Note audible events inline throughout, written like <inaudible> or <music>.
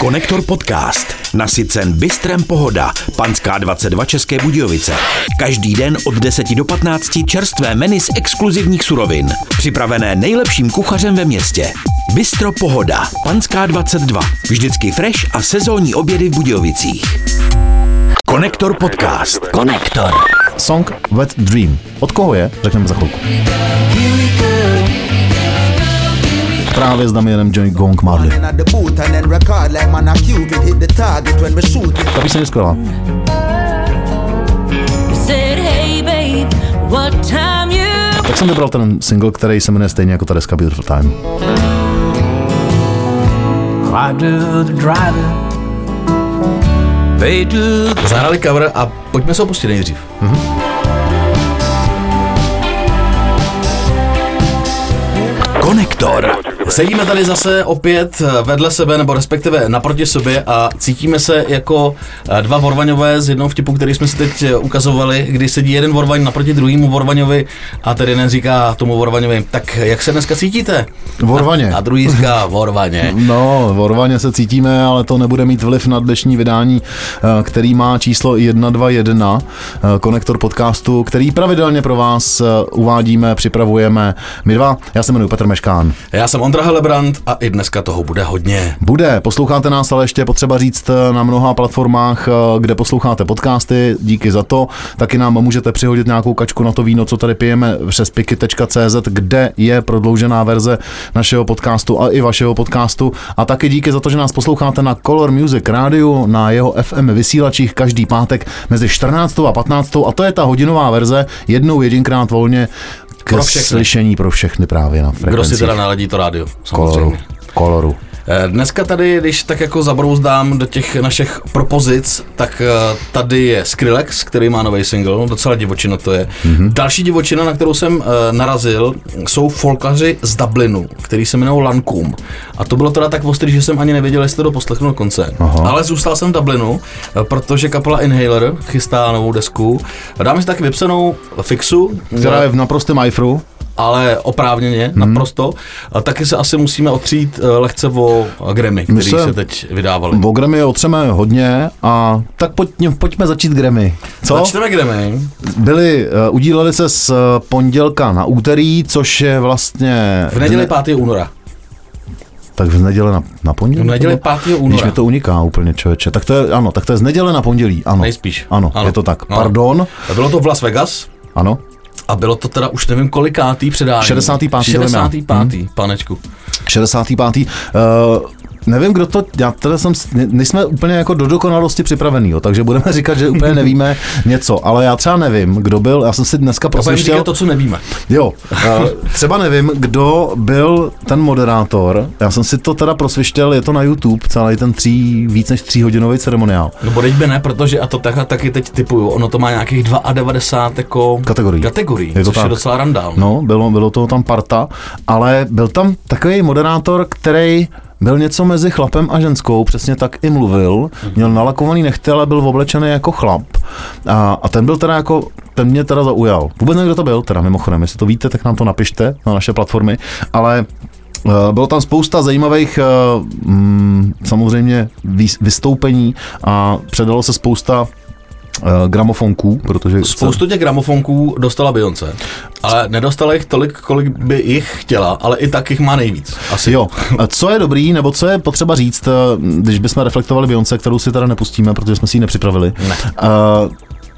Konektor podcast. Nasycen bystrem pohoda. Panská 22 České Budějovice. Každý den od 10 do 15 čerstvé meny z exkluzivních surovin. Připravené nejlepším kuchařem ve městě. Bystro Pohoda. Panská 22. Vždycky fresh a sezónní obědy v Budějovicích. Konektor podcast. Konektor. Song Wet Dream. Od koho je? Řekneme za chvilku. Právě s Damienem Johnny Gong Marley. Ta píseň je skvělá. Tak jsem vybral ten single, který se jmenuje stejně jako ta deska Beautiful Time. Zahrali cover a pojďme se ho pustit nejdřív. Konektor. Sedíme tady zase opět vedle sebe, nebo respektive naproti sobě a cítíme se jako eh, dva Vorvaňové z jednoho vtipu, který jsme si teď eh, ukazovali, kdy sedí jeden Vorvaň naproti druhému Vorvaňovi a ten jeden říká tomu Vorvaňovi, tak jak se dneska cítíte? Vorvaně. A, a druhý říká Vorvaně. <laughs> No, v Orvaně se cítíme, ale to nebude mít vliv na dnešní vydání, eh, který má číslo 121, eh, konektor podcastu, který pravidelně pro vás eh, uvádíme, připravujeme. My dva, já se jmenuji Petr Meškán. Já jsem Ondra Helebrant a i dneska toho bude hodně. Bude, posloucháte nás, ale ještě je potřeba říct eh, na mnoha platformách, eh, kde posloucháte podcasty, díky za to. Taky nám můžete přihodit nějakou kačku na to víno, co tady pijeme přes piky.cz, kde je prodloužená verze našeho podcastu a i vašeho podcastu. A taky díky za to, že nás posloucháte na Color Music rádiu, na jeho FM vysílačích každý pátek mezi 14. a 15. A to je ta hodinová verze, jednou jedinkrát volně k Pro všechny. slyšení pro všechny právě na Kdo si teda naladí to rádio? Koloru. Samozřejmě. Koloru. Eh, Dneska tady, když tak jako zabrouzdám do těch našich propozic, tak eh, tady je Skrillex, který má nový single, docela divočina to je. Mm-hmm. Další divočina, na kterou jsem eh, narazil, jsou folkaři z Dublinu, který se jmenují Lancome. A to bylo teda tak ostrý, že jsem ani nevěděl, jestli to doposlechnu do konce. Aha. Ale zůstal jsem v Dublinu, eh, protože kapela Inhaler chystá novou desku. Dáme si taky vypsanou fixu, Která je v naprostém ajfru. Ale oprávněně, hmm. naprosto. A taky se asi musíme otřít eh, lehce o Grammy, který se- se, teď vydávali. O Grammy otřeme hodně a tak pojďme, pojďme začít Grammy. Co? Začneme Grammy. Byli, uh, udíleli se z uh, pondělka na úterý, což je vlastně... V neděli dne- 5. února. Tak v neděli na, na pondělí? V neděli to bylo? 5. února. Když mi to uniká úplně, člověče. Tak to je, ano, tak to je z neděle na pondělí, ano. Nejspíš. Ano, Ano. je to tak. No. Pardon, A Bylo to v Las Vegas ano. A bylo to teda už nevím kolikátý předání. 65. to vím já. 65. Hmm. panečku. 65. Uh, nevím, kdo to, já teda jsem, nejsme úplně jako do dokonalosti připravený, jo, takže budeme <laughs> říkat, že úplně nevíme něco, ale já třeba nevím, kdo byl, já jsem si dneska říkat to, co nevíme. jo, uh, třeba nevím, kdo byl ten moderátor, já jsem si to teda prosvištěl, je to na YouTube, celý ten tří, víc než tříhodinový ceremoniál. No bodejť by ne, protože a to tak, taky teď typuju, ono to má nějakých 92 jako Kategorií. kategorií Je to což je tak. docela randál. No, bylo, bylo toho tam parta, ale byl tam takový moderátor, který byl něco mezi chlapem a ženskou, přesně tak i mluvil, měl nalakovaný nechty, ale byl oblečený jako chlap. A, a ten byl teda jako, ten mě teda zaujal. Vůbec nevím, kdo to byl, teda mimochodem, jestli to víte, tak nám to napište na naše platformy, ale eh, bylo tam spousta zajímavých eh, mm, samozřejmě vys- vystoupení a předalo se spousta gramofonků, protože Spoustu těch gramofonků dostala Beyoncé, ale nedostala jich tolik, kolik by jich chtěla, ale i tak jich má nejvíc. Asi. Jo, a co je dobrý, nebo co je potřeba říct, eh, když bychom reflektovali Beyoncé, kterou si teda nepustíme, protože jsme si ji nepřipravili. Ne. Uh,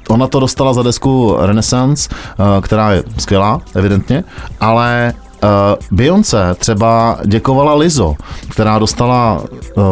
ona to dostala za desku Renaissance, uh, která je skvělá, evidentně, ale uh, Beyoncé třeba děkovala Lizo, která dostala uh,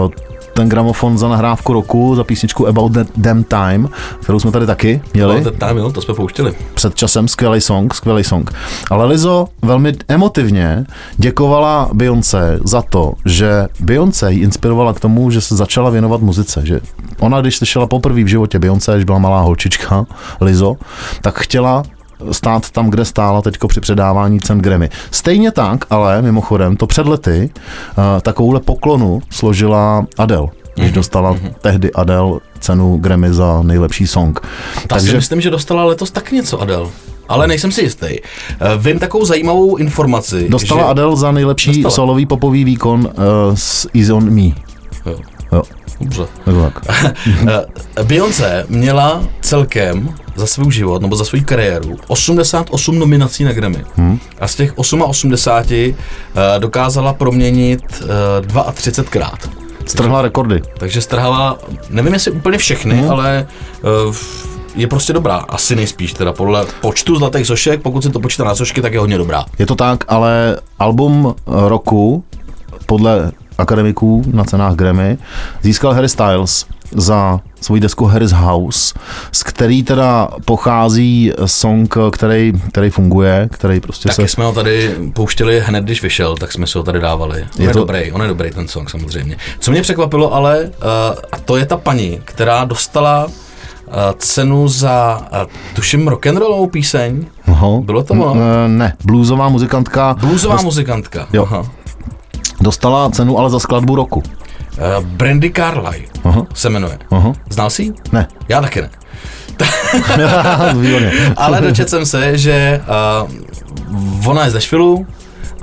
ten gramofon za nahrávku roku, za písničku About That Damn Time, kterou jsme tady taky měli No, tam, jo, to jsme pouštěli. před časem, skvělý song, skvělý song. Ale Lizo velmi emotivně děkovala Beyoncé za to, že Beyoncé ji inspirovala k tomu, že se začala věnovat muzice, že ona, když slyšela poprvé v životě Beyoncé, když byla malá holčička, Lizo, tak chtěla stát tam, kde stála teďko při předávání cen Grammy. Stejně tak, ale mimochodem, to před lety uh, takovouhle poklonu složila Adele, když dostala tehdy Adele cenu Grammy za nejlepší song. Ta si myslím, že dostala letos tak něco Adele. Ale nejsem si jistý. Eh, Vím takovou zajímavou informaci. Dostala že... Adele za nejlepší Dostala. solový popový výkon uh, s Easy on Me. Jo. Jo, Dobře. tak. <laughs> Eh, Beyoncé měla celkem za svůj život nebo za svou kariéru 88 nominací na Grammy. Hmm. A z těch 88 eh, dokázala proměnit eh, 32 krát. Strhla rekordy. Takže strhala, nevím jestli úplně všechny, hmm. ale eh, je prostě dobrá. Asi nejspíš teda podle počtu zlatých sošek, pokud se to počítá na sošky, tak je hodně dobrá. Je to tak, ale album roku podle akademiků na cenách Grammy získal Harry Styles za svoji desku Harry's House, z který teda pochází song, který, který funguje, který prostě Taky se... jsme ho tady pouštěli hned, když vyšel, tak jsme si ho tady dávali. On je, Je to- dobrý, on je dobrý ten song samozřejmě. Co mě překvapilo ale, uh, a to je ta paní, která dostala uh, cenu za, uh, tuším, rock'n'rollovou píseň. Aha. Bylo to ono? N- Ne, bluesová muzikantka Bluesová muzikantka. Jo. Aha. Dostala cenu ale za skladbu roku. Uh, Brandy Carlyle Aha. se jmenuje. Aha. Znal jsi ji? Ne. Já taky ne. <laughs> <laughs> Ale dočetl jsem se, že uh, ona je ze Švilu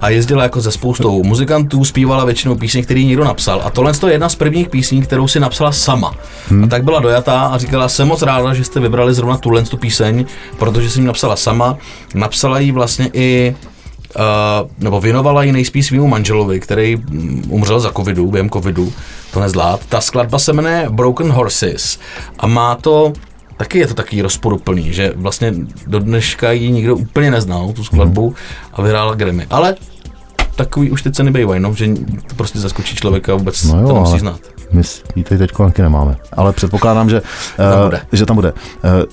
a jezdila jako ze spoustou muzikantů, zpívala většinou písně, který někdo napsal. A tohle je jedna z prvních písní, kterou si napsala sama. Hmm. A tak byla dojatá a říkala, jsem moc ráda, že jste vybrali zrovna tuhle tu píseň, protože jsem ji napsala sama. Napsala ji vlastně i Uh, nebo věnovala ji nejspíš svýmu manželovi, který mm, umřel za covidu, během covidu, to nezvlád. Ta skladba se jmenuje Broken Horses a má to Taky je to taky rozporuplný, že vlastně do dneška ji nikdo úplně neznal, tu skladbu, a vyhrála Grammy. Ale takový už ty ceny bývají, no, že to prostě zaskočí člověka vůbec, No jo, to nemusí znát. my ji tady teď taky nemáme. Ale předpokládám, že Tam eh, bude. že tam bude. Eh,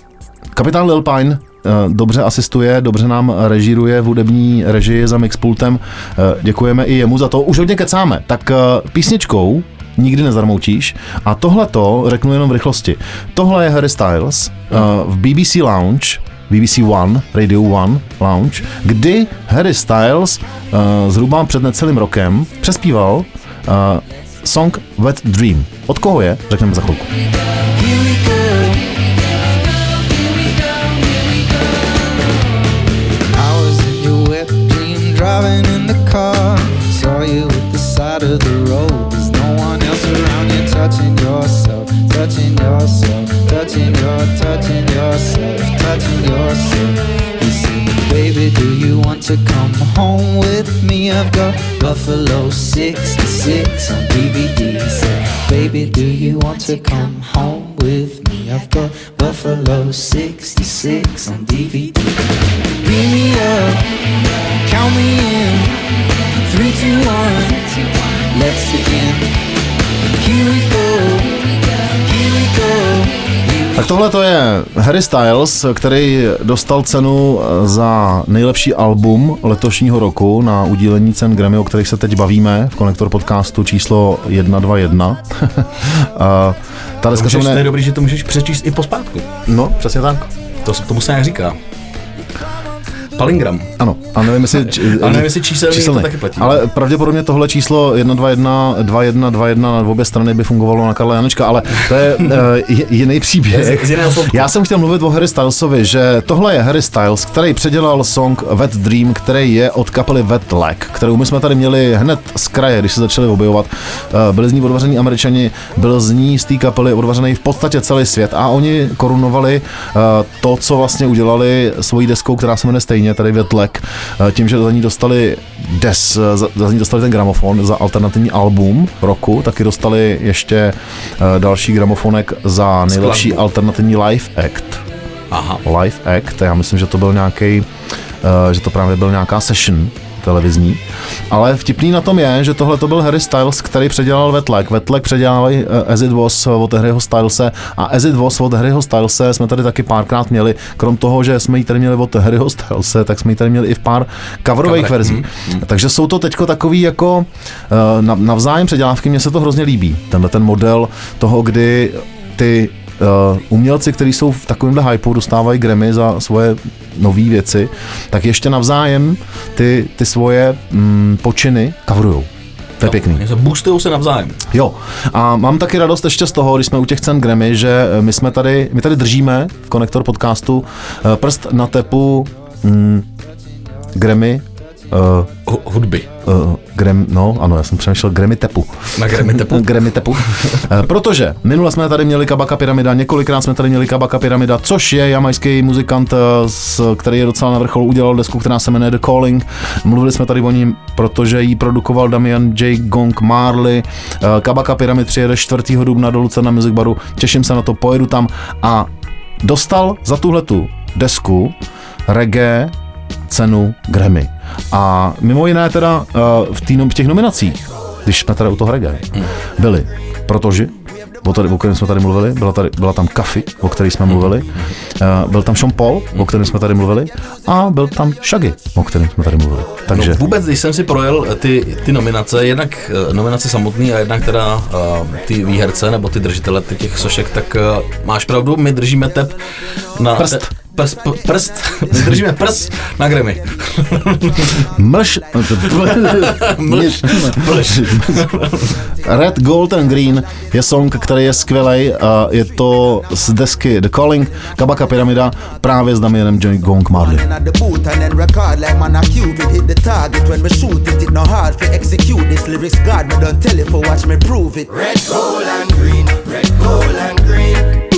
Kapitán Lil Pine eh, dobře asistuje, dobře nám režíruje v hudební režii za mixpultem. Eh, Děkujeme i jemu za to. Už hodně kecáme. Tak eh, písničkou nikdy nezarmoutíš. A tohle to řeknu jenom v rychlosti. Tohle je Harry Styles eh, v BBC Lounge, BBC One, Radio One Lounge, kdy Harry Styles eh, zhruba před necelým rokem přespíval eh, song Wet Dream. Od koho je? Řekneme za chvilku. I driving in the car. Saw you at the side of the road. There's no one else around you touching yourself, touching yourself, touching your, touching yourself, touching yourself. You see, baby, do you want to come home with me? I've got Buffalo 66 on DVD. So, baby, do you want to come home with me? I've got Buffalo 66 on DVD. Beat me up, count me in. Three, two, one, let's begin. Here we go, here we go. Tak tohle to je Harry Styles, který dostal cenu za nejlepší album letošního roku na udílení cen Grammy, o kterých se teď bavíme v Konektor podcastu číslo 121. A ta deska se to je dobrý, že to můžeš přečíst i pospátku. No, přesně tak. To, tomu se nějak říká. Palingram. Ano, a nevím, jestli... č- <laughs> Ale nevím, jestli číselný to taky platí. Ale pravděpodobně tohle číslo 121, 2121 na obě strany by fungovalo na Karla Janečka, ale to je <laughs> uh, jiný příběh. Z- z. Já jsem chtěl mluvit o Harry Stylesovi, že tohle je Harry Styles, který předělal song Wet Dream, který je od kapely Wet Leg, kterou my jsme tady měli hned z kraje, když se začali objevovat. Uh, byli z ní odvaření američani, byl z ní z té kapely odvařený v podstatě celý svět a oni korunovali uh, to, co vlastně udělali svojí deskou, která se jmenuje stejně, tady Wet Leg, uh, tím, že za ní dostali des, eh, za, za ní dostali ten gramofon za alternativní album roku, taky dostali ještě uh, další gramofonek za nejlepší alternativní live act. Aha. Live act, já myslím, že to byl nějaký, že to právě byl nějaká session televizní. Ale vtipný na tom je, že tohle to byl Harry Styles, který předělal Wetlag. Wetlag předělal uh, As It Was od Harryho Stylese a As It Was od Harryho Stylese jsme tady taky párkrát měli. Krom toho, že jsme ji tady měli od Harryho Stylese, tak jsme ji tady měli i v pár coverových verzí. Takže jsou to teďko takový jako nav- navzájem předělávky, mně se to hrozně líbí. Tenhle ten model toho, kdy ty uh, umělci, kteří jsou v takovémhle hypeu, dostávají Grammy za svoje nové věci, tak ještě navzájem ty, ty svoje mm, počiny coverujou. To je pěkný. Boostují se navzájem. Jo. A mám taky radost ještě z toho, když jsme u těch cen Grammy, že my jsme tady, my tady držíme v Konektor podcastu eh, prst na tepu mm, Grammy uh, Hu- Hudby. uh, Grammy, no ano, já jsem přemýšlel Grammy Tepu. Na Grammy Tepu. <laughs> Grammy Tepu. Eh, Protože minule jsme tady měli Kabaka Pyramida, několikrát jsme tady měli Kabaka Pyramida, což je jamajský muzikant, eh, s- který je docela na vrcholu, udělal desku, která se jmenuje The Calling. Mluvili jsme tady o ní, protože ji produkoval Damian J. Gong Marley. Eh, Kabaka Pyramid přijede 4. dubna do Lucerna Music Baru, těším se na to, pojedu tam a dostal za tuhletu desku reggae cenu Grammy. A mimo jiné teda uh, v, tý, v těch nominacích, když jsme tady u toho reggae, byli protože o, tady, o kterém jsme tady mluvili, byla, tady, byla tam Kafi, o který jsme mluvili, uh, byl tam Sean Paul, o kterém jsme tady mluvili, a byl tam Shaggy, o kterém jsme tady mluvili. Takže No vůbec, když jsem si projel eh, ty, ty nominace, jednak eh, nominace samotný a jednak teda uh, ty výherce nebo ty držitele těch sošek, tak uh, máš pravdu, my držíme tep na... Prst. Te, prst, p- prst, <laughs> držíme prst na Grammy. mlž, mlž, Mlž. Red, Gold and Green je song, který je skvělý. Je to z desky The Calling, Kabaka Pyramida, právě s Damienem J. Gong Marley. a red gold and green red gold and green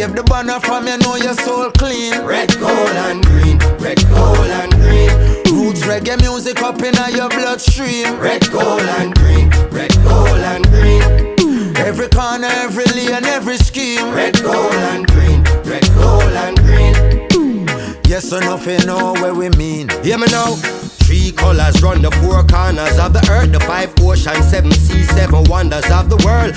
wave the banner from you know your soul clean. Red gold and green. Red gold and green. Roots reggae music up in your bloodstream. Red gold and green. Red gold and green. Every corner every lane every scheme. Red gold and green. Red gold and green. Yes or nothing know where we mean. Hear me now. Three colors run the four corners of the earth, the five oceans, seven seas, seven wonders of the world.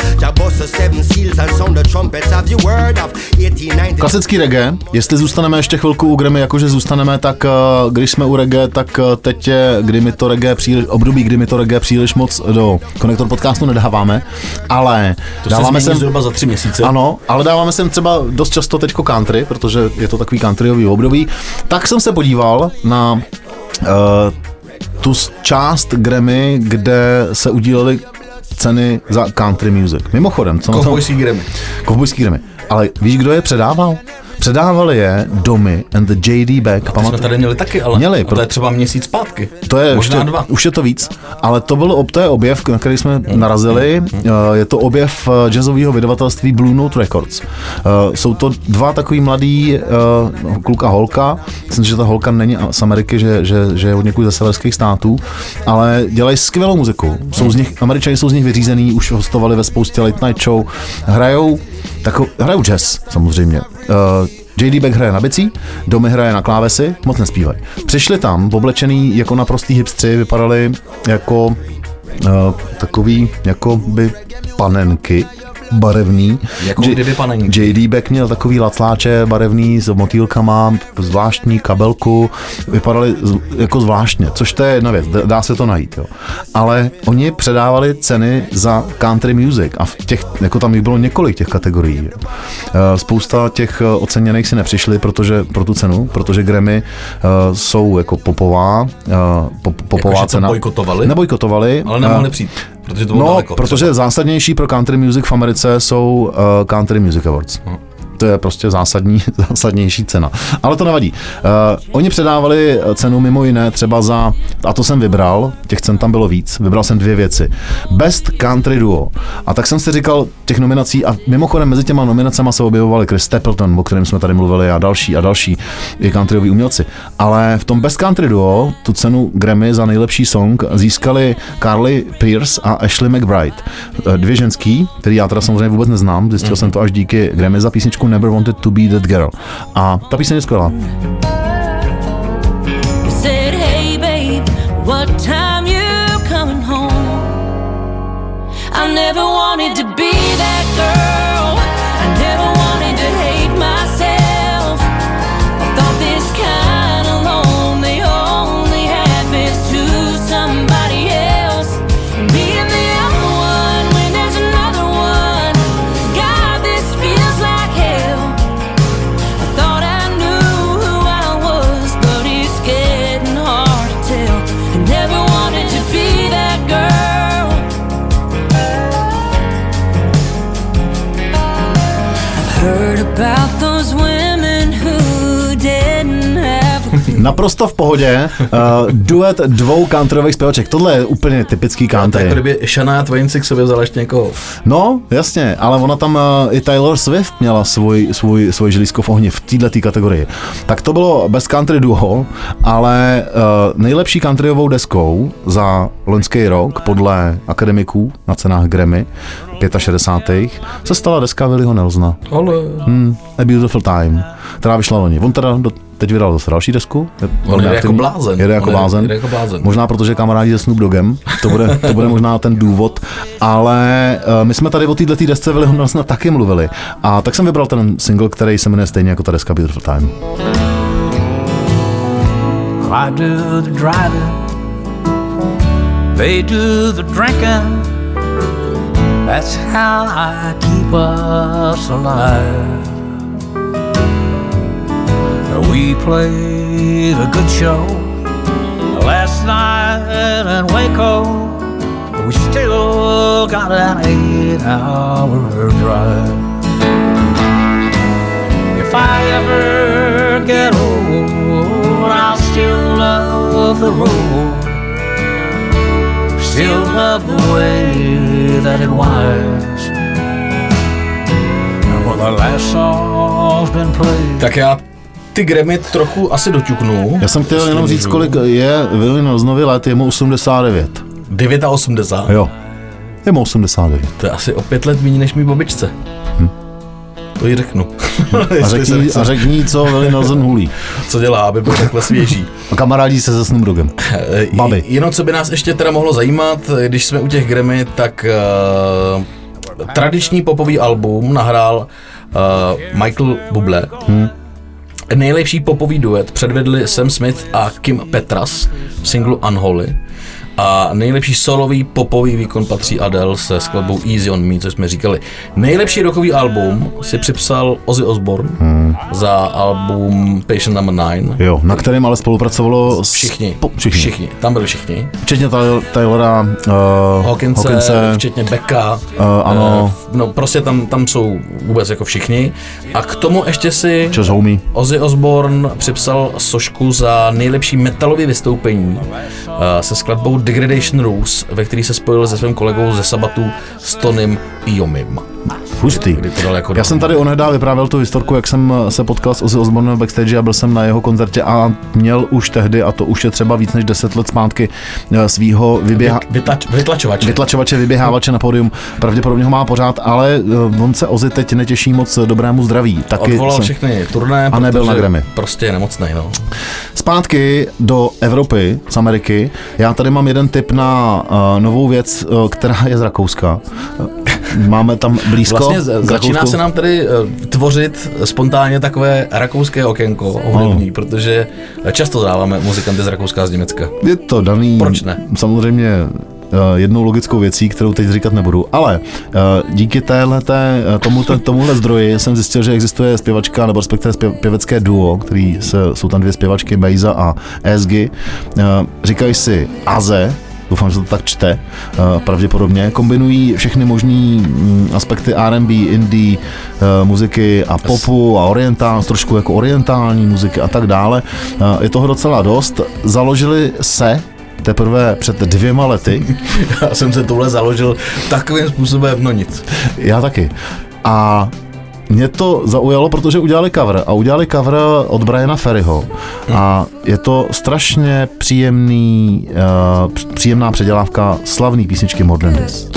The seven seals and sound the trumpets of the word of 1890. Klasický reggae, jestli zůstaneme ještě chvilku u Grammy, jakože zůstaneme, tak eh, když jsme u reggae, tak eh, teď je, kdy mi to reggae příliš, období, kdy mi to reggae příliš moc do konektor podcastu nedáváme, ale To se dáváme změní sem, zhruba za tři měsíce. ano, ale dáváme sem třeba dost často teďko country, protože je to takový countryový období, tak jsem se podíval na tu s- část Grammy, kde se udílely ceny za country music. Mimochodem, co Kovbojský Grammy. Kovbojský Grammy. Ale víš, kdo je předával? Předávali je Domy and the JD Beck. To jsme tady měli taky, ale Měli, a to pro- je třeba měsíc zpátky. To je Možná ještě, dva. už je to víc, ale to byl ob- to je objev, na který jsme narazili. Eh, Je to objev eh, jazzového vydavatelství Blue Note Records. Eh, Jsou to dva takový mladý eh, kluk a holka. Myslím, že ta holka není z Ameriky, že, že, že je od někud ze severských států, ale dělají skvělou muziku. Jsou z nich, Američani jsou z nich vyřízený, už hostovali ve spoustě late night show. Hrajou, tako, hrajou jazz samozřejmě. Eh, JD Beck hraje na bicí, Domy hraje na klávesy, moc nespívají. Přišli tam oblečený jako naprostý hipstři, vypadali jako uh, takový, jako by panenky barevný. Jako J- kdyby panenky. JD Beck měl takový lacláče barevný s motýlkama, zvláštní kabelku, vypadali z- jako zvláštně, což to je jedna věc, dá- se to najít, jo. Ale oni předávali ceny za country music a v těch, jako tam jich bylo několik těch kategorií. Jo. Eh, Spousta těch eh, oceněných si nepřišli, protože pro tu cenu, protože Grammy uh, jsou jako popová, uh, pop, popová Jakože to cena. bojkotovali? Nebojkotovali. Ale nemohli přijít, protože to bylo No, daleko. protože třeba. zásadnější pro country music v Americe jsou uh, Country Music Awards. To je prostě zásadní, <laughs> zásadnější cena. Ale to nevadí. Uh, oni předávali cenu mimo jiné třeba za, a to jsem vybral, těch cen tam bylo víc, vybral jsem dvě věci. Best Country Duo. A tak jsem si říkal těch nominací, a mimochodem mezi těma nominacemi se objevovali Chris Stapleton, o kterém jsme tady mluvili, a další a další i countryoví umělci. Ale v tom Best Country Duo tu cenu Grammy za nejlepší song získali Carly Pierce a Ashley McBride. Eh, Dvě ženský, který já teda samozřejmě vůbec neznám, zjistil jsem to až díky Grammy za písničku Never Wanted to Be That Girl. A ta píseň je skvělá. Never wanted to be that girl. Naprosto v pohodě. Uh, duet dvou countryových zpěvaček. Tohle je úplně typický country. jako kdyby Shania Twain si k sobě vzala ještě někoho. No, jasně, ale ona tam uh, i Taylor Swift měla svůj, svůj, svůj želízko v ohni v této kategorii. Tak to bylo bez country duo, ale uh, nejlepší countryovou deskou za loňský rok podle akademiků na cenách Grammy 65. se stala deska Willyho Nelsona. Ale Hmm, A Beautiful Time, která vyšla loni. On teda do, teď vydal zase další desku. On jede nějak jako blázen. Jede jako On blázen. jede jako blázen. Možná protože kamarádi se Snoop Doggem, to bude, to bude možná ten důvod, ale uh, my jsme tady o této desce Willyho Nelsona taky mluvili. A tak jsem vybral ten single, který se jmenuje stejně jako ta deska Beautiful Time. I do the driving, they do the drinking. That's how I keep us alive. We played a good show last night in Waco. We still got an eight-hour drive. If I ever get old, I'll still love the road. Still love the way that it. And when the last song's been played. tak já ty Grammy trochu asi doťuknu. Já jsem chtěl jenom říct, kolik je Willy Nelsonovi let, je mu 89. 89. Jo, je mu 89. To je asi o pět let méně než mý babičce. To jí řeknu. <laughs> A řekni, a řekni co Willy Nelson hulí. co dělá, aby byl takhle svěží. A kamarádí se se Snoop. Eh, Babi. Jenom co by nás ještě teda mohlo zajímat, eh, když jsme u těch Grammy, tak uh, tradiční popový album nahrál uh, Michael Bublé. Hmm. Nejlepší popový duet předvedli Sam Smith a Kim Petras v singlu Unholy. A nejlepší solový popový výkon patří Adele se skladbou Easy on Me, co jsme říkali. Nejlepší rokový album si připsal Ozzy Osbourne hmm. za album Patient Number 9. Jo, na kterém ale spolupracovalo s- Všichni. Po, všichni. všichni. Tam byli všichni. Včetně Taylora uh, Hawkinse, Hawkinse včetně Becka. Eh, ano. Eh, no prostě tam, tam jsou vůbec jako všichni. A k tomu ještě si Čas homie. Ozzy Osbourne připsal sošku za nejlepší metalové vystoupení eh, se skladbou Degradation Rules, ve který se spojil se svým kolegou ze Sabatu s Iomim. Hustý. Jako Já jsem tady onedá vyprávěl tu historku, jak jsem se potkal s Ozzy Osbournem backstage a byl jsem na jeho koncertě a měl už tehdy, a to už je třeba víc než 10 let zpátky, eh, svýho vyběha, Vytlač, vytlačovače. vytlačovače, vyběhávače na pódium. Pravděpodobně ho má pořád, ale eh, on se Ozzy teď netěší moc dobrému zdraví. Taky Odvolal jsem- všechny turné, A nebyl na Grammy. Prostě je nemocnej, no. Zpátky do Evropy, z Ameriky. Já tady mám jeden tip na uh, novou věc, uh, která je z Rakouska. Máme tam blízko. Vlastně začíná se nám tady eh, tvořit spontánně takové rakouské okénko hudební, protože často dáváme muzikanty z Rakouska a z Německa. Je to daný Proč ne? samozřejmě eh, jednou logickou věcí, kterou teď říkat nebudu, ale eh, díky téhleté, tomu, tomuhle zdroji jsem zjistil, že existuje zpěvačka, nebo respektive zpěv, pěvecké duo, který se, jsou tam dvě zpěvačky, Bejza a ESG. Eh, Říkají si Aze, doufám, že to tak čte, eh, pravděpodobně, kombinují všechny možný mm, aspekty R&B, indie, eh, muziky a popu a orientál, trošku jako orientální muziky a tak dále. Eh, Je toho docela dost. Založili se teprve před dvěma lety. <laughs> Já jsem se tohle založil takovým způsobem, no nic. Já taky. A mě to zaujalo, protože udělali cover a udělali cover od Briana Ferryho a je to strašně příjemný, uh, příjemná předělávka slavný písničky Modern Days.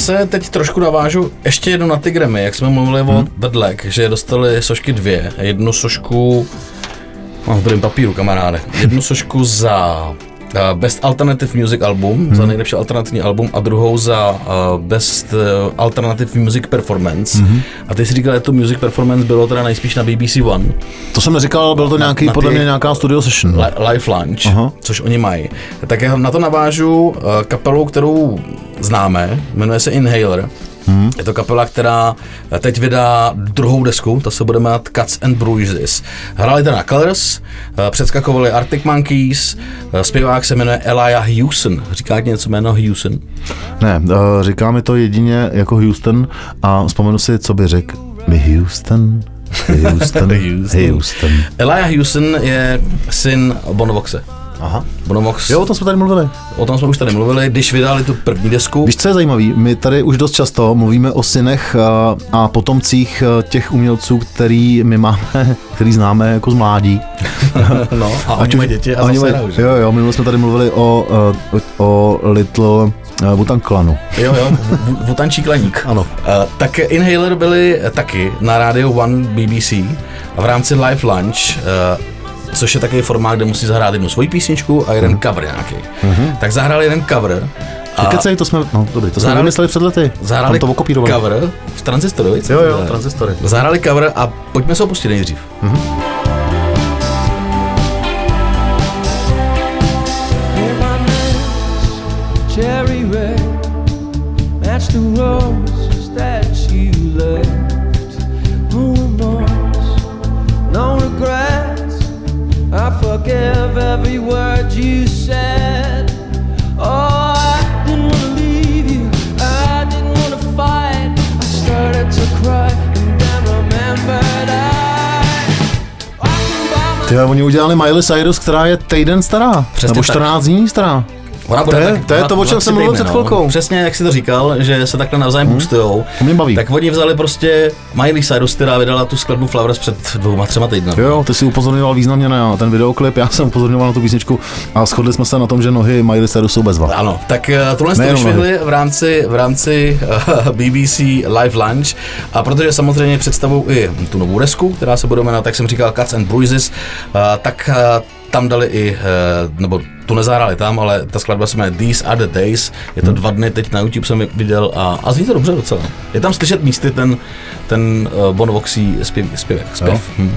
Zase teď trošku navážu ještě jednou na ty Grammy, jak jsme mluvili o The Black, že dostali sošky dvě. Jednu sošku, mám v papíru, kamaráde. Jednu sošku za Best Alternative Music Album Mhm. za nejlepší alternativní album a druhou za eh, Best eh, Alternative Music Performance. Mhm. A ty jsi říkal, že to Music Performance bylo teda nejspíš na BBC One, To jsem neříkal, byl to nějaký, na ty- podle mě nějaká studio session. Li- Live Lunch, Aha. což oni mají. Tak já na to navážu eh, kapelou, kterou známe, jmenuje se Inhaler. Mhm. Je to kapela, která teď vydá druhou desku, ta se bude jmenovat Cuts and Bruises. Hráli teda na Colors, eh, předskakovali Arctic Monkeys, eh, zpěvák se jmenuje Elijah Hewson. Říká ti něco jméno Hewson? Ne, uh, říká mi to jedině jako Houston a vzpomenu si, co by řekl. My Houston, Houston, <laughs> Houston. Houston. Elijah Hewson je syn Bonovoxe. Aha. Bonovox, Jo, o tom jsme tady mluvili. o tom jsme už tady mluvili, když vydali tu první desku. Víš, co je zajímavý? My tady už dost často mluvíme o synech a, a potomcích a, těch umělců, který my máme, <laughs> který známe jako z mládí. <laughs> no, a oni mají děti a oni zase mají-? Jo, jo, minule jsme tady mluvili o, o, o Little uh, Wutan Clanu. Jo, jo, Vutančí klaník. Ano. Uh, tak Inhaler byli taky na Radio One BBC v rámci Live Lunch, uh, což je takový formát, kde musí zahrát jednu svoji písničku a jeden cover nějaký. Tak zahráli jeden cover a Kecej, to jsme, no dobrý, to jsme Zahrali- vymysleli před lety. zahrali Tam to okopírovali. cover v Transistoru, víc? Jo, jo, transistory. Zahrali cover a pojďme se ho pustit nejdřív. cherry red match the roses i forgive every word you said oh i didn't want to leave you i didn't want to fight i started to cry and then remembered i walking by my Ty, oni udělali Miley Cyrus, která je týden stará. Přesně nebo tak. 14 dní stará. Ona To je- tak to je to, o čem jsem mluvil před chvilkou. Přesně, jak jsi to říkal, že se takhle navzájem hmm. boostujou. To mě baví. Tak oni vzali prostě Miley Cyrus, která vydala tu skladbu Flowers před dvouma, třema týdny. Jo, ty si upozorňoval významně na ten videoklip, já jsem upozorňoval na tu písničku a shodli jsme se na tom, že nohy Miley Cyrus jsou bezva. Ano, tak eh, tohle jsme Nejenom vyšvihli v rámci, v rámci <laughs> uh, BBC Live Lunch a protože samozřejmě představují i tu novou desku, která se bude jmenovat, tak jsem říkal, Cuts and Bruises, uh, tak uh, tam dali i, uh, nebo tu nezahráli tam, ale ta skladba se jmenuje These Are The Days, je to dva dny, teď na YouTube jsem viděl a, a zní to dobře docela. Je tam slyšet místy ten, ten uh, Bonovoxí zpěv, zpěvek, zpěv. Hm.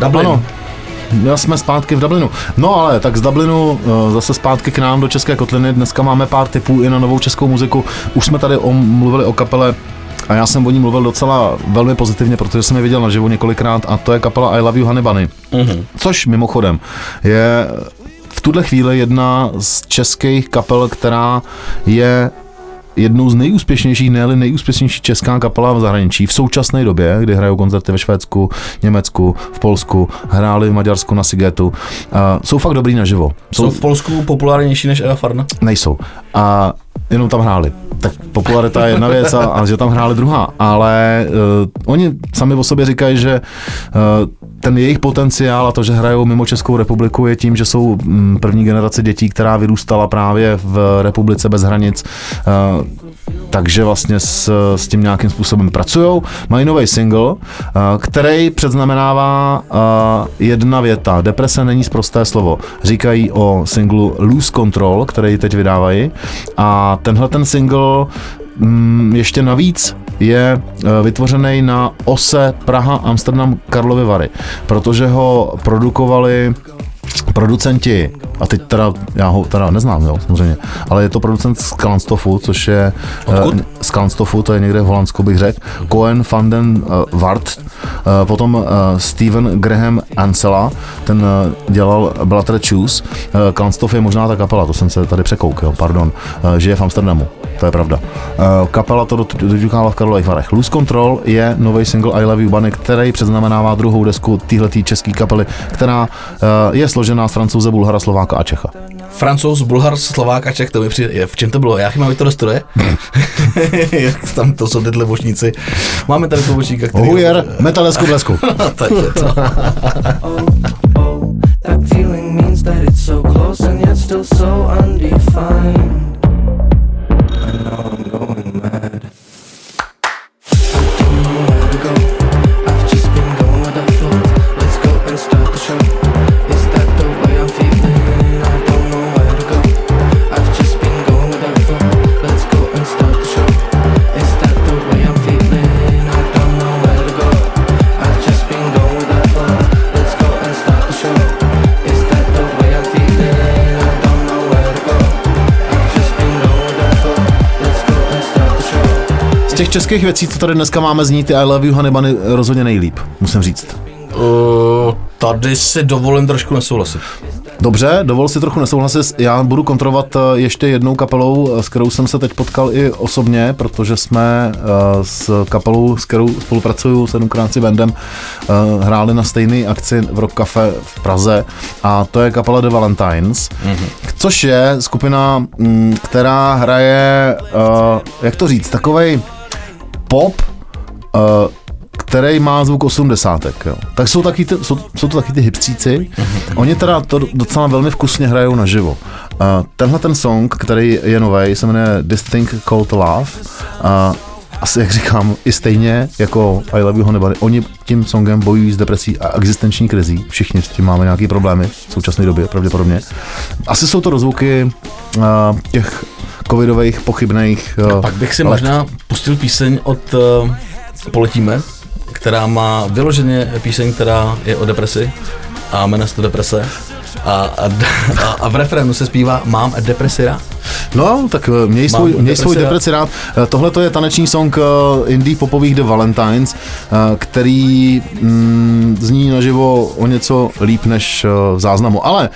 Dublin. Ano. Já jsme zpátky v Dublinu. No ale tak z Dublinu eh, zase zpátky k nám do České kotliny. Dneska máme pár tipů i na novou českou muziku. Už jsme tady o, mluvili o kapele a já jsem o ní mluvil docela velmi pozitivně, protože jsem je viděl naživo několikrát a to je kapela I Love You Honey Bunny. Mm-hmm. Což mimochodem je v tuhle chvíli jedna z českých kapel, která je jednou z nejúspěšnějších, ne nejúspěšnější česká kapela v zahraničí v současné době, kdy hrajou koncerty ve Švédsku, Německu, v Polsku, hráli v Maďarsku na Sigetu. Uh, jsou fakt dobrý naživo. Jsou v Polsku populárnější než Eva Farna? Nejsou. A jenom tam hráli. Tak popularita je jedna věc a, a že tam hráli druhá. Ale uh, oni sami o sobě říkají, že uh, ten jejich potenciál a to, že hrajou mimo Českou republiku, je tím, že jsou mm, první generace dětí, která vyrůstala právě v republice bez hranic. Uh, takže vlastně s, s tím nějakým způsobem pracují. Mají nový single, uh, který předznamenává uh, jedna věta. Deprese není sprosté slovo. Říkají o singlu Lose Control, který teď vydávají. A tenhle ten single mm, ještě navíc je eh, vytvořený na ose Praha, Amsterdam, Karlovy Vary, protože ho produkovali producenti, a teď teda, já ho teda neznám, jo, samozřejmě, ale je to producent z Klanstofu, což je Odkud? eh, z Klanstofu, to je někde v Holandsku, bych řekl, Cohen van den uh, Wart, uh, potom uh, Steven Graham Ansela, ten uh, dělal Blatter Choose, uh, Klanstof je možná ta kapela, to jsem se tady překouk, jo, pardon, uh, žije v Amsterdamu, to je pravda. Uh, kapela to doťukávala v Karlových Varech. Loose Control je nový single I Love You Bunny, který předznamenává druhou desku téhletý české kapely, která uh, je složená z francouze, bulhara, slováka a čecha. Francouz, Bulhar, Slovák a Čech, to mi přijde, v čem to bylo? Jáchyma Viktor Stroje? <laughs> Jak tam to jsou ty tlumočníci? Máme tady tlumočníka, který... Hujer, metalesku blesku. <laughs> tak je to. <laughs> That feeling means that it's so close and yet still so undefined. Těch českých věcí, co tady dneska máme znít, ty I Love You Honey Bunny rozhodně nejlíp, musím říct. Uh, tady si dovolím trošku nesouhlasit. Dobře, dovol si trochu nesouhlasit. Já budu kontrolovat eh, ještě jednou kapelou, eh, s kterou jsem se teď potkal i osobně, protože jsme s kapelou, s kterou spolupracuju, sedmkrát si bandem, eh, hráli na stejné akci v Rock Cafe v Praze a to je kapela The Valentines, mm-hmm. což je skupina, mm, která hraje, jak to říct, takovej pop, eh, který má zvuk osmdesátek. Jo. Tak jsou, taky ty, jsou, jsou to taky ty hipstříci. Oni teda to docela velmi vkusně hrajou naživo. Uh, tenhle ten song, který je nový, se jmenuje This Thing Called Love. Uh, asi jak říkám, i stejně jako I Love You Honey oni tím songem bojují s depresí a existenční krizí. Všichni s tím máme nějaké problémy v současné době, pravděpodobně. Asi jsou to rozvuky uh, těch covidových pochybných uh, Pak bych si let. možná pustil píseň od uh, Poletíme, která má vyloženě píseň, která je o depresi a jmenuje se to Deprese. A, a, a, <laughs> a v refrénu se zpívá Mám depresi rád. No, tak eh, měj svůj, Mám měj svůj depresi rád. Eh, Tohle to je taneční song eh, indie popových The Valentines, který mm, zní naživo o něco líp než v záznamu. Ale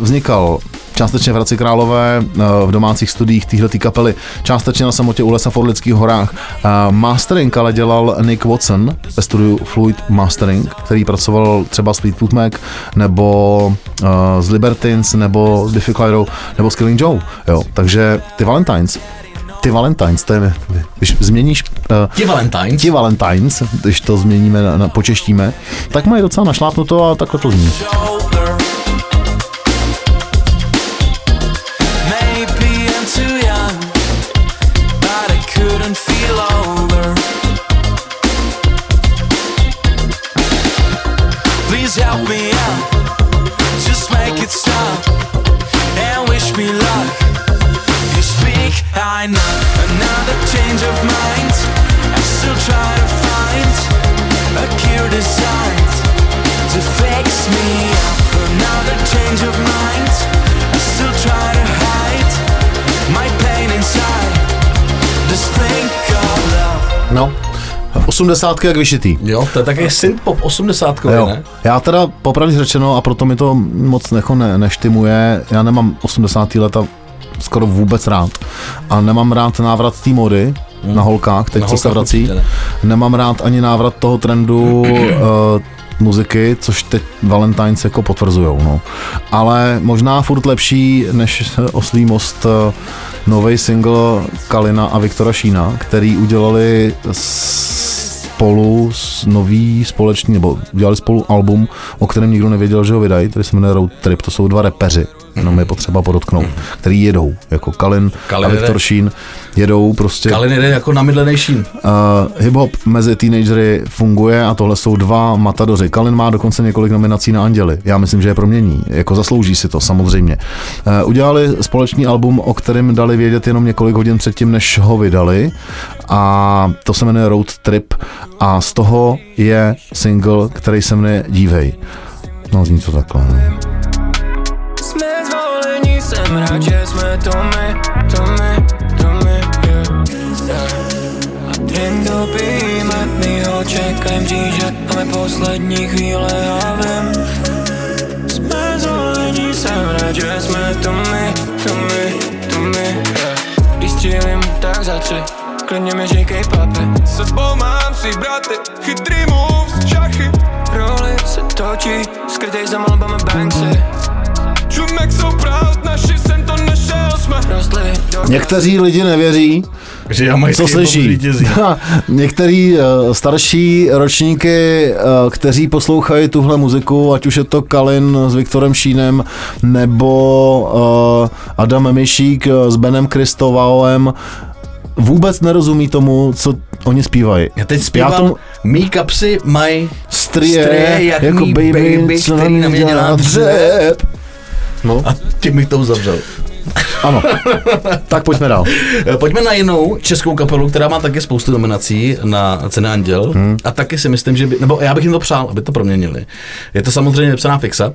vznikal částečně v Hradci Králové, v domácích studiích téhleté kapely, částečně na samotě u lesa v Orlických horách. Mastering ale dělal Nick Watson ve studiu Fluid Mastering, který pracoval třeba s Fleetwood Mac, nebo s Libertines, nebo s Biffy Clyro, nebo s Killing Joe. Jo, takže ty Valentines, ty Valentines, to je, když změníš uh, Ti Valentines. ti Valentines, když to změníme, na, na, počeštíme, tak mají docela našlápnuto a takhle to zní. 80 jak vyšitý. Jo, to je taky synthpop 80 ne? Já teda popravdě řečeno, a proto mi to moc necho ne, neštimuje, já nemám 80. leta skoro vůbec rád. A nemám rád návrat té mody, hmm. na holkách, teď na co holkách se vrací. Ne. Nemám rád ani návrat toho trendu uh, <clears throat> muziky, což teď Valentines jako potvrzujou, no. Ale možná furt lepší než Oslý most eh, uh, nový single Kalina a Viktora Šína, který udělali s spolu s nový společný, nebo udělali spolu album, o kterém nikdo nevěděl, že ho vydají, který se jmenuje Road Trip, to jsou dva repeři, jenom je potřeba podotknout, který jedou, jako Kalin, Kalin a jede. Viktor Šín, jedou prostě Kalin jde jako namydlený šín. Uh, hip-hop mezi teenagery funguje a tohle jsou dva matadoři. Kalin má dokonce několik nominací na Anděli. Já myslím, že je promění. Jako zaslouží si to, samozřejmě. Uh, udělali společný album, o kterém dali vědět jenom několik hodin předtím, než ho vydali. A to se jmenuje Road Trip. A z toho je single, který se jmenuje Dívej. No, zní to takhle. No. Jsem rád, že jsme to my, to my, to my, yeah. A ten dopijíme, my ho čekajem mříže, máme poslední chvíle a vím, jsme zvolení, jsem rád, že jsme to my, to my, to my, yeah. Když střílím, tak za tři, klidně mi říkej papi. S sebou mám si braty, chytrý moves, šachy. Roli se točí, skrytej za malbami Banksy. Někteří lidi nevěří, Že jamajský co slyší. <laughs> Některý uh, starší ročníky, uh, kteří poslouchají tuhle muziku, ať už je to Kalin s Viktorem Šínem, nebo uh, Adam Mišík s Benem Kristovalem, vůbec nerozumí tomu, co oni zpívají. Já teď zpívám, Já tomu- mý kapsy mají Strie, strie jak jako mý baby, baby, který na mě dělá dřep. No, A ty mi to uzavřel. ano. tak pojďme dál. Eh, Pojďme na jinou českou kapelu, která má taky spoustu nominací na Cena Anděl. Hmm. A taky si myslím, že by, nebo já bych jim to přál, aby to proměnili. Je to samozřejmě vypsaná fixa.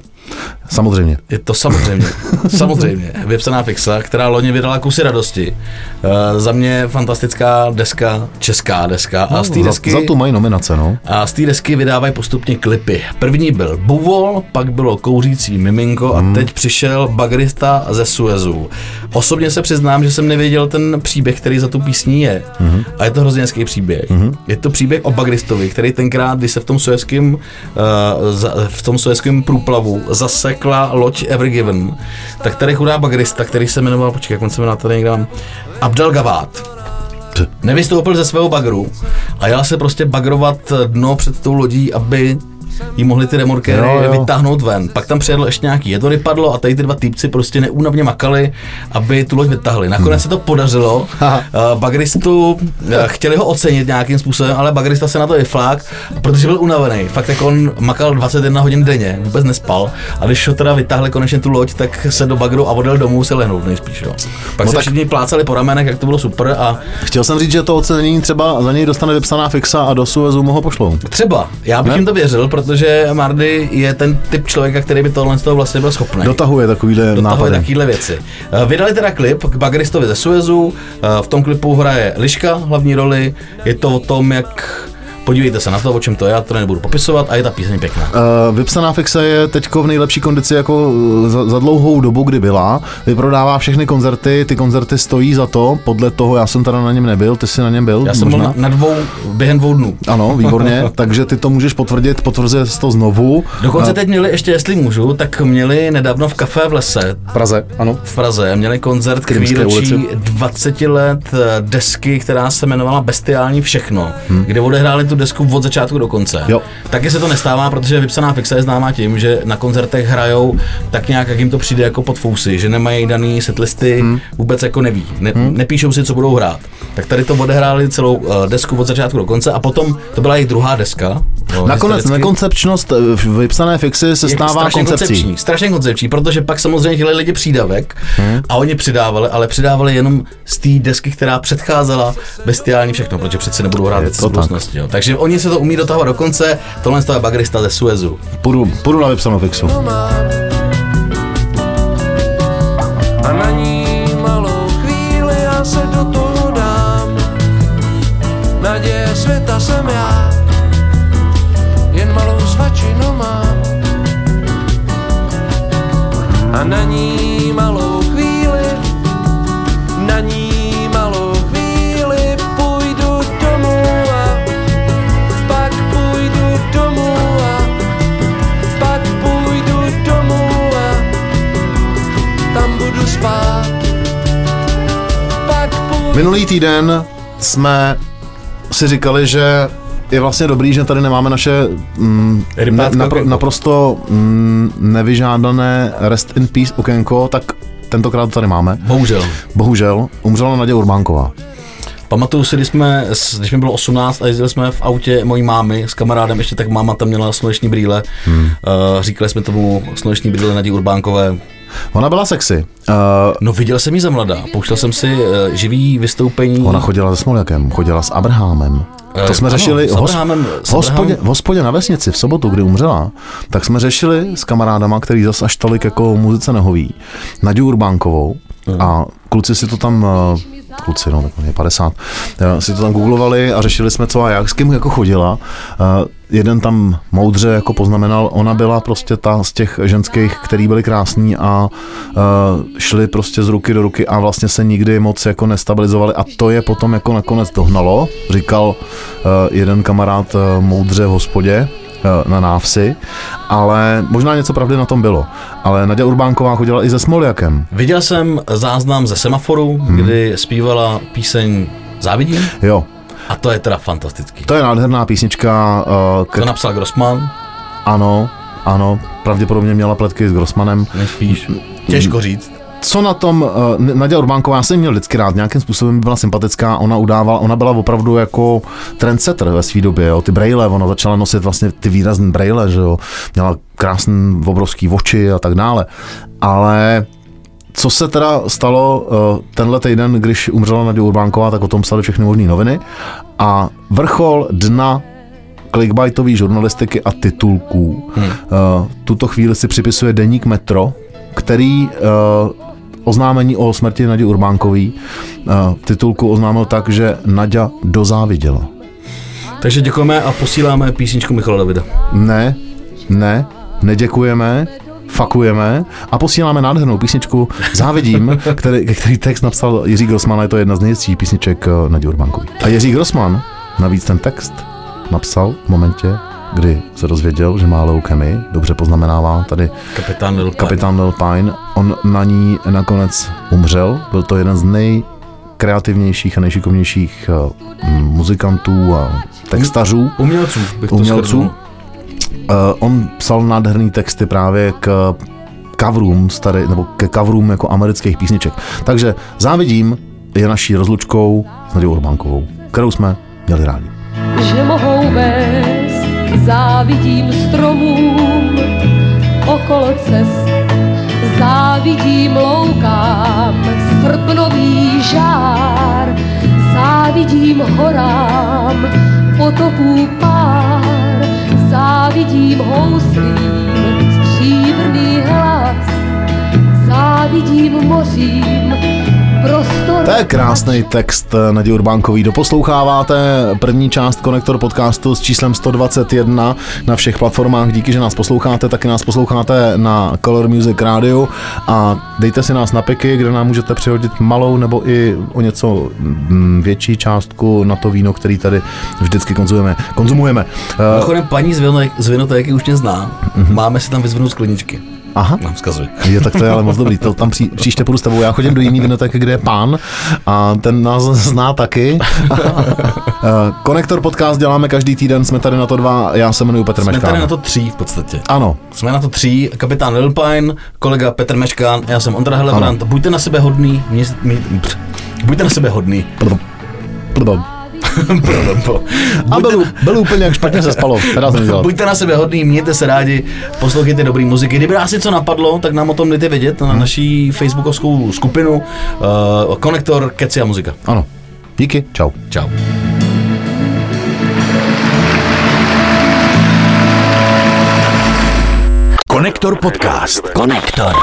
Samozřejmě. Je to samozřejmě, <laughs> samozřejmě, vypsaná fixa, která loni vydala kusy radosti. Uh, za mě fantastická deska, česká deska. A z té desky... za, za tu mají nominace, no. A z té desky vydávají postupně klipy. První byl Buvol, pak bylo Kouřící miminko a teď přišel Bagrista ze Suezu. Osobně se přiznám, že jsem nevěděl ten příběh, který za tu písní je. A je to hrozně hezký příběh. Je to příběh o Bagristovi, který tenkrát, když se v tom suezském, uh, za- v tom suezském průplavu zasekla loď Ever Given, tak tady chudá Bagrista, který se jmenoval, počkej, jak on se jmenoval tady někde Abdel Gawad, nevystoupil ze svého bagru a jel se prostě bagrovat dno před tou lodí, aby jí mohli ty remorkéry Jo, jo. vytáhnout ven. Pak tam přijedlo ještě nějaký jedorypadlo a tady ty dva týpci prostě neúnavně makali, aby tu loď vytáhli. Nakonec se to podařilo. Haha. Uh, bagristu eh, chtěli ho ocenit nějakým způsobem, ale bagrista se na to vyflák, protože byl unavený. Fakt jako on makal 21 hodin denně, vůbec nespal. A když ho teda vytáhli konečně tu loď, tak se do bagru a odjel domů se lehnout nejspíš. Jo. Pak No se tak- všichni plácali po ramenech, jak to bylo super a Chtěl jsem říct, že to ocenění třeba za něj dostane vypsaná fixa a do Suezu mu ho pošlou. Třeba, já bych Ne? jim to věřil, protože Mardy je ten typ člověka, který by tohle z toho vlastně byl schopný. Dotahuje takovýhle Dotahuje nápady. takovéhle věci. Eh, Vydali teda klip k Bagristovi ze Suezu, eh, v tom klipu hraje Liška hlavní roli, je to o tom, jak Podívejte se na to, o čem to je, já to nebudu popisovat a je ta píseň pěkná. Uh, vypsaná fixe je teď v nejlepší kondici jako uh, za, za dlouhou dobu, kdy byla. Vyprodává všechny koncerty, ty koncerty stojí za to, podle toho, já jsem teda na něm nebyl, ty jsi na něm byl? Já jsem byl na, na dvou, během dvou dnů. Ano, výborně, <laughs> takže ty to můžeš potvrdit, potvrzuje se to znovu. Dokonce Eh, teď měli, ještě jestli můžu, tak měli nedávno v kafe v lese, v Praze, ano. v Praze, měli koncert k výročí ulici. 20 let eh, desky, která se jmenovala Bestiální všechno, hmm. kde odehráli tu desku od začátku do konce. Jo. Taky se to nestává, protože vypsaná fixa je známá tím, že na koncertech hrajou tak nějak, jak jim to přijde jako pod fousy, že nemají daný setlisty, hmm. vůbec jako neví, ne, hmm. nepíšou si, co budou hrát. Tak tady to odehráli celou uh, desku od začátku do konce a potom to byla jejich druhá deska. No, Nakonec nekoncepčnost eh, v vypsané fixy se Je stává strašně koncepcí. koncepční, strašně koncepční, protože pak samozřejmě chtěli lidi přídavek hmm. a oni přidávali, ale přidávali jenom z té desky, která předcházela bestiální všechno, protože přece nebudou hrát věci z tak. budoucnosti. jo. Takže oni se to umí dotahovat do konce, tohle je bagrista ze Suezu. Půjdu, půjdu na vypsanou fixu. A na ní malou chvíli já se do toho dám Naděje světa jsem já Minulý týden jsme si říkali, že je vlastně dobrý, že tady nemáme naše mm, ne, okénko. naprosto mm, nevyžádané rest in peace okénko, tak tentokrát to tady máme. Bohužel. Bohužel umřela Naděja Urbánková. Pamatuju si, když, jsme, když mi bylo 18 a jezdili jsme v autě mojí mámy s kamarádem, ještě tak máma tam měla sluneční brýle. Hmm. Uh, říkali jsme tomu sluneční brýle Nadí Urbánkové. Ona byla sexy. Uh, No viděl jsem ji za mladá, pouštěl jsem si uh, živý vystoupení. ona chodila se Smoljakem, chodila s Abrahamem. To jsme ano, řešili s Abrahamem- v hospodě, v hospodě na vesnici v sobotu, kdy umřela, tak jsme řešili s kamarádama, který zas až tolik jako muzice nehoví, Naďu Urbánkovou a kluci si to tam, eh, kluci, no tak je 50, eh, si to tam googlovali a řešili jsme co a jak, s kým jako chodila. Eh, Jeden tam moudře jako poznamenal, ona byla prostě ta z těch ženských, který byly krásní a šli prostě z ruky do ruky a vlastně se nikdy moc jako nestabilizovali a to je potom jako nakonec dohnalo, říkal jeden kamarád moudře v hospodě, na návsi, ale možná něco pravdy na tom bylo. Ale Nadia Urbánková chodila i se Smoljakem. Viděl jsem záznam ze semaforu, Hmm. kdy zpívala píseň Závidím Jo, a to je teda fantastický. to je nádherná písnička, uh, To k- napsal Grossman, ano, ano, pravděpodobně měla pletky s Grossmanem. nejspíš. Těžko říct. Co na tom, uh, Nadia Urbánková, já jsem měl vždycky rád, nějakým způsobem byla sympatická, ona udávala, ona byla opravdu jako trendsetter ve své době, jo, ty braille, ona začala nosit vlastně ty výrazné braille, že jo, měla krásný obrovský oči a tak dále, ale co se teda stalo uh, tenhle týden, když umřela Nadia Urbánková, tak o tom psali všechny možné noviny a vrchol dna clickbaitové žurnalistiky a titulků. Hmm. Uh, tuto chvíli si připisuje deník Metro, který uh, oznámení o smrti Nadě Urbánkový uh, v titulku oznámil tak, že Nadia dozáviděla. Takže děkujeme a posíláme písničku Michala Davida. Ne, ne, neděkujeme, fakujeme a posíláme nádhernou písničku Závidím, <laughs> který, který text napsal Jiří Grossman a je to jedna z nejhezčích písniček eh, Nadě Urbánkový. A Jiří Grossman navíc ten text napsal v momentě, kdy se dozvěděl, že má leukemii, dobře poznamenává tady Kapitán Lil Pine. kapitán Lil Pine, on na ní nakonec umřel, byl to jeden z nejkreativnějších a nejšikovnějších eh, muzikantů a textařů. Umělců bych to Umělců. Uh, on psal nádherný texty právě k coverům starý, nebo ke coverům jako amerických písniček. Takže závidím je naší rozlučkou s Nadějou Urbánkovou, kterou jsme měli rádi. že mohou k závidím stromům. Okolo cest. Závidím loukám srpnový žár, závidím horám potoků pár, závidím houslím stříbrný hlas, závidím mořím prostor. To je krásný text Naději Urbánkový. Doposloucháváte první část Konektor podcastu s číslem 121 na všech platformách. Díky, že nás posloucháte, taky nás posloucháte na Color Music Radio a dejte si nás na piky, kde nám můžete přihodit malou nebo i o něco mm, větší částku na to víno, který tady vždycky konzumujeme. konzumujeme. Uh, Mimochodem, paní z Vinoték- z Vinotéky už mě zná. Mhm. Máme si tam vyzvednout skleničky. Aha. Nám vzkazuje. Je, tak to je ale moc dobrý. To tam pří, příště půjdu s tebou. Já chodím do jiný vinotéky, kde je pán a ten nás zná taky. <laughs> Eh, Konektor podcast děláme každý týden, jsme tady na to dva, já se jmenuji Petr Jsme Meškán. tady na to tří v podstatě. Ano, Jsme na to tří, kapitán Lil Pine, kolega Petr Meškán, já jsem Ondra Helebrant. Buďte na sebe hodný, mě, mě, pff, buďte na sebe hodný. Pardon. <laughs> A byl, byl úplně jak špatně se spalo. Teda jsem dělal. Buďte na sebe hodný, mějte se rádi, poslouchejte dobrý muziky. Kdyby nás něco napadlo, tak nám o tom dejte vědět na naší facebookovskou skupinu uh, Konektor, Keci a muzika. Ano. Díky, čau. Čau. Konektor podcast. Konektor.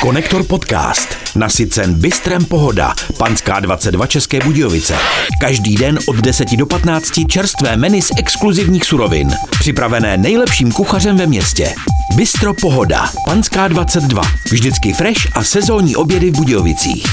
Konektor podcast. Nasycen bystrem pohoda. Panská 22 České Budějovice. Každý den od 10 do 15 čerstvé meny z exkluzivních surovin. Připravené nejlepším kuchařem ve městě. Bystro Pohoda. Panská 22. Vždycky fresh a sezónní obědy v Budějovicích.